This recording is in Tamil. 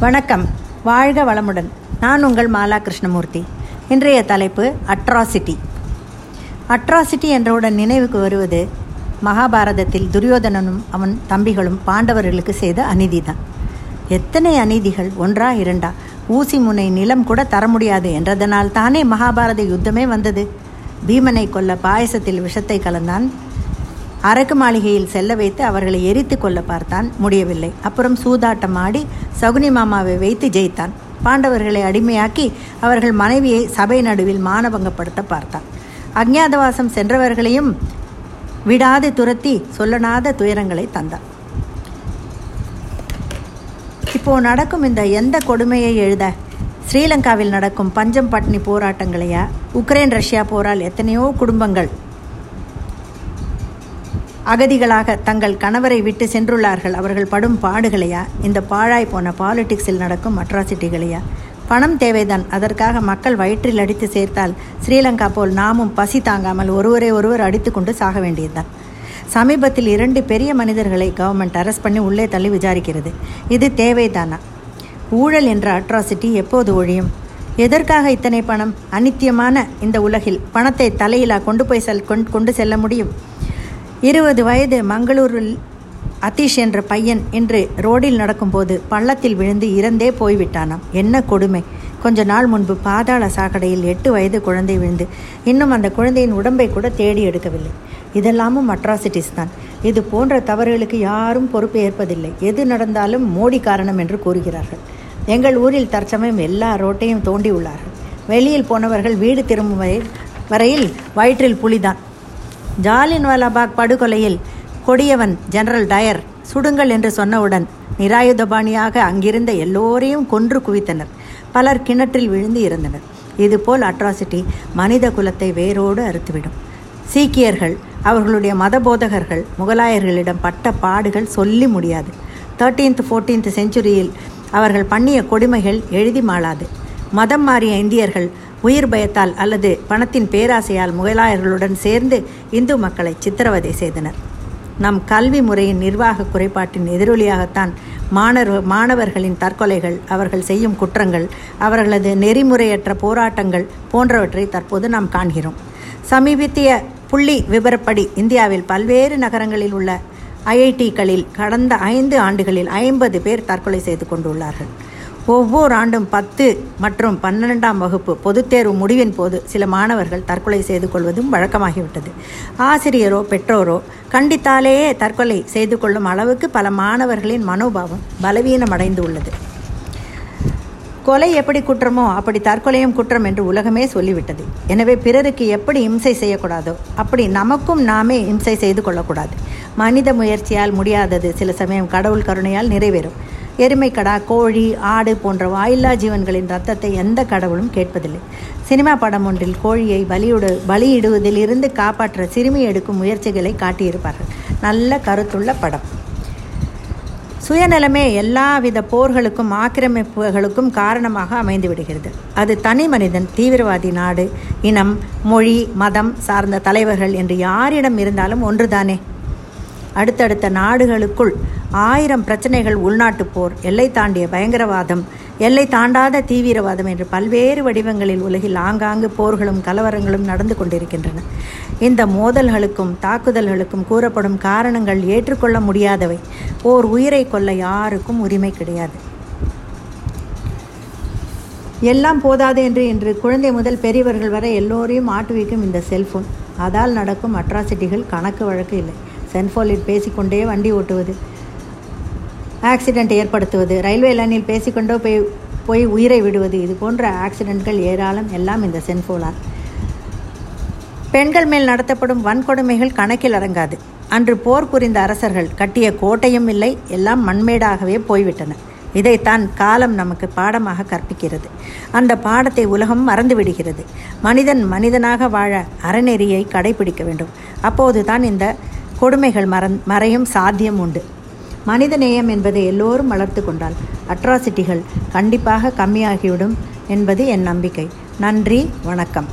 வணக்கம். வாழ்க வளமுடன். நான் உங்கள் மாலா கிருஷ்ணமூர்த்தி இன்றைய தலைப்பு அட்ராசிட்டி. அட்ராசிட்டி என்றவுடன் நினைவுக்கு வருவது மகாபாரதத்தில் துரியோதனனும் அவன் தம்பிகளும் பாண்டவர்களுக்கு செய்த அநீதிதான். எத்தனை அநீதிகள்? ஒன்றா இரண்டா? ஊசி முனை நிலம் கூட தர முடியாது. என்றதனால் தானே மகாபாரத யுத்தமே வந்தது. பீமனை கொல்ல பாயசத்தில் விஷத்தை கலந்தான் அரக்கு மாளிகையில் செல்ல வைத்து அவர்களை எரித்து கொள்ள பார்த்தான். முடியவில்லை. அப்புறம் சூதாட்டம் ஆடி சகுனி மாமாவை வைத்து ஜெயித்தான். பாண்டவர்களை அடிமையாக்கி அவர்கள் மனைவியை சபை நடுவில் மானபங்கப்படுத்த பார்த்தான். அக்ஞாதவாசம் சென்றவர்களையும் விடாது துரத்தி சொல்லனாத துயரங்களை தந்தான். இப்போ நடக்கும் இந்த எந்த கொடுமையை எழுத? ஸ்ரீலங்காவில் நடக்கும் பஞ்சம் பட்னி போராட்டங்களையா? உக்ரைன் ரஷ்யா போரால் எத்தனையோ குடும்பங்கள் அகதிகளாக தங்கள் கணவரை விட்டு சென்றுள்ளார்கள். அவர்கள் படும் பாடுகளையா? இந்த பாழாய் போன பாலிடிக்ஸில் நடக்கும் அட்ராசிட்டிகளையா? பணம் தேவைதான். அதற்காக மக்கள் வயிற்றில் அடித்து சேர்த்தால் ஸ்ரீலங்கா போல் நாமும் பசி தாங்காமல் ஒருவரை ஒருவர் அடித்து கொண்டு சாக வேண்டியதுதான். சமீபத்தில் இரண்டு பெரிய மனிதர்களை கவர்மெண்ட் அரெஸ்ட் பண்ணி உள்ளே தள்ளி விசாரிக்கிறது. இது தேவைதானா? ஊழல் என்ற அட்ராசிட்டி எப்போது ஒழியும்? எதற்காக இத்தனை பணம்? அனித்தியமான இந்த உலகில் பணத்தை தலையிலா கொண்டு போய் செல் கொண்டு செல்ல முடியும்? இருபது வயது மங்களூரில் அத்தீஷ் என்ற பையன் இன்று ரோடில் நடக்கும்போது பள்ளத்தில் விழுந்து இறந்தே போய்விட்டானாம். என்ன கொடுமை. கொஞ்ச நாள் முன்பு பாதாள சாக்கடையில் எட்டு வயது குழந்தை விழுந்து இன்னும் அந்த குழந்தையின் உடம்பை கூட தேடி எடுக்கவில்லை. இதெல்லாமும் அட்ராசிட்டிஸ் தான். இது போன்ற தவறுகளுக்கு யாரும் பொறுப்பு ஏற்பதில்லை. எது நடந்தாலும் மோடி காரணம் என்று கூறுகிறார்கள். எங்கள் ஊரில் தற்சமயம் எல்லா ரோட்டையும் தோண்டி உள்ளார்கள். வெளியில் போனவர்கள் வீடு திரும்பும் வரையில் வயிற்றில் புலிதான். ஜாலின் வாலாபாக் படுகொலையில் கொடியவன் ஜெனரல் டயர் சுடுங்கள் என்று சொன்னவுடன் நிராயுதபாணியாக அங்கிருந்த எல்லோரையும் கொன்று குவித்தனர். பலர் கிணற்றில் விழுந்து இருந்தனர் இதுபோல் அட்ராசிட்டி மனித குலத்தை வேரோடு அறுத்துவிடும். சீக்கியர்கள் அவர்களுடைய மத போதகர்கள் முகலாயர்களிடம் பட்ட பாடுகள் சொல்லி முடியாது. தேர்ட்டீன்த் ஃபோர்டீன்த் செஞ்சுரியில் அவர்கள் பண்ணிய கொடுமைகள் எழுதி மாளாது. மதம் மாறிய இந்தியர்கள் உயிர் பயத்தால் அல்லது பணத்தின் பேராசையால் முகலாயர்களுடன் சேர்ந்து இந்து மக்களை சித்திரவதை செய்தனர். நம் கல்வி முறையின் நிர்வாக குறைபாட்டின் எதிரொலியாகத்தான் மாணவர் மாணவர்களின் தற்கொலைகள் அவர்கள் செய்யும் குற்றங்கள் அவர்களது நெறிமுறையற்ற போராட்டங்கள் போன்றவற்றை தற்போது நாம் காண்கிறோம். சமீபத்திய புள்ளி விவரப்படி இந்தியாவில் பல்வேறு நகரங்களில் உள்ள ஐஐடிகளில் கடந்த ஐந்து ஆண்டுகளில் ஐம்பது பேர் தற்கொலை செய்து கொண்டுள்ளார்கள். ஒவ்வொரு ஆண்டும் பத்து மற்றும் பன்னிரெண்டாம் வகுப்பு பொதுத் தேர்வு முடிவின் போது சில மாணவர்கள் தற்கொலை செய்து கொள்வதும் வழக்கமாகிவிட்டது. ஆசிரியரோ பெற்றோரோ கண்டித்தாலேயே தற்கொலை செய்து கொள்ளும் அளவுக்கு பல மாணவர்களின் மனோபாவம் பலவீனமடைந்து உள்ளது கொலை எப்படி குற்றமோ அப்படி தற்கொலையும் குற்றம் என்று உலகமே சொல்லிவிட்டது. எனவே பிறருக்கு எப்படி இம்சை செய்யக்கூடாதோ அப்படி நமக்கும் நாமே இம்சை செய்து கொள்ளக்கூடாது. மனித முயற்சியால் முடியாதது சில சமயம் கடவுள் கருணையால் நிறைவேறும். எருமைக்கடா கோழி ஆடு போன்ற வாயில்லா ஜீவன்களின் ரத்தத்தை எந்த கடவுளும் கேட்பதில்லை. சினிமா படம் ஒன்றில் கோழியை பலியிடு பலியிடுவதில் இருந்து காப்பாற்ற சிறுமி எடுக்கும் முயற்சிகளை காட்டியிருப்பார்கள். நல்ல கருத்துள்ள படம். சுயநலமே எல்லாவித போர்களுக்கும் ஆக்கிரமிப்புகளுக்கும் காரணமாக அமைந்து விடுகிறது. அது தனி மனிதன் தீவிரவாதி நாடு இனம் மொழி மதம் சார்ந்த தலைவர்கள் என்று யாரிடம் இருந்தாலும் ஒன்றுதானே. அடுத்தடுத்த நாடுகளுக்குள் ஆயிரம் பிரச்சனைகள் உள்நாட்டு போர் எல்லை தாண்டிய பயங்கரவாதம் எல்லை தாண்டாத தீவிரவாதம் என்று பல்வேறு வடிவங்களில் உலகில் ஆங்காங்கு போர்களும் கலவரங்களும் நடந்து கொண்டிருக்கின்றன. இந்த மோதல்களுக்கும் தாக்குதல்களுக்கும் கூறப்படும் காரணங்கள் ஏற்றுக்கொள்ள முடியாதவை. ஓர் உயிரை கொள்ள யாருக்கும் உரிமை கிடையாது. எல்லாம் போதாது என்று இன்று குழந்தை முதல் பெரியவர்கள் வரை எல்லோரையும் ஆட்டுவிக்கும் இந்த செல்போன். அதால் நடக்கும் அட்ராசிட்டிகள் கணக்கு வழக்கு இல்லை. செல்போனில் பேசிக்கொண்டே வண்டி ஓட்டுவது ஆக்சிடெண்ட் ஏற்படுத்துவது ரயில்வே லைனில் பேசிக்கொண்டோ போய் போய் உயிரை விடுவது இது போன்ற ஆக்சிடெண்ட்கள் ஏராளம் எல்லாம் இந்த சென்ஃபோலார். பெண்கள் மேல் நடத்தப்படும் வன்கொடுமைகள் கணக்கில் அடங்காது. அன்று போர் புரிந்த அரசர்கள் கட்டிய கோட்டையும் இல்லை எல்லாம் மண்மேடாகவே போய்விட்டன. இதைத்தான் காலம் நமக்கு பாடமாக கற்பிக்கிறது. அந்த பாடத்தை உலகம் மறந்துவிடுகிறது. மனிதன் மனிதனாக வாழ அறநெறியை கடைபிடிக்க வேண்டும். அப்போது தான் இந்த கொடுமைகள் மறந் மறையும் சாத்தியம் உண்டு. மனிதநேயம் என்பதை எல்லோரும் வளர்த்து கொண்டால் அட்ராசிட்டிகள் கண்டிப்பாக கம்மியாகிவிடும் என்பது என் நம்பிக்கை. நன்றி வணக்கம்.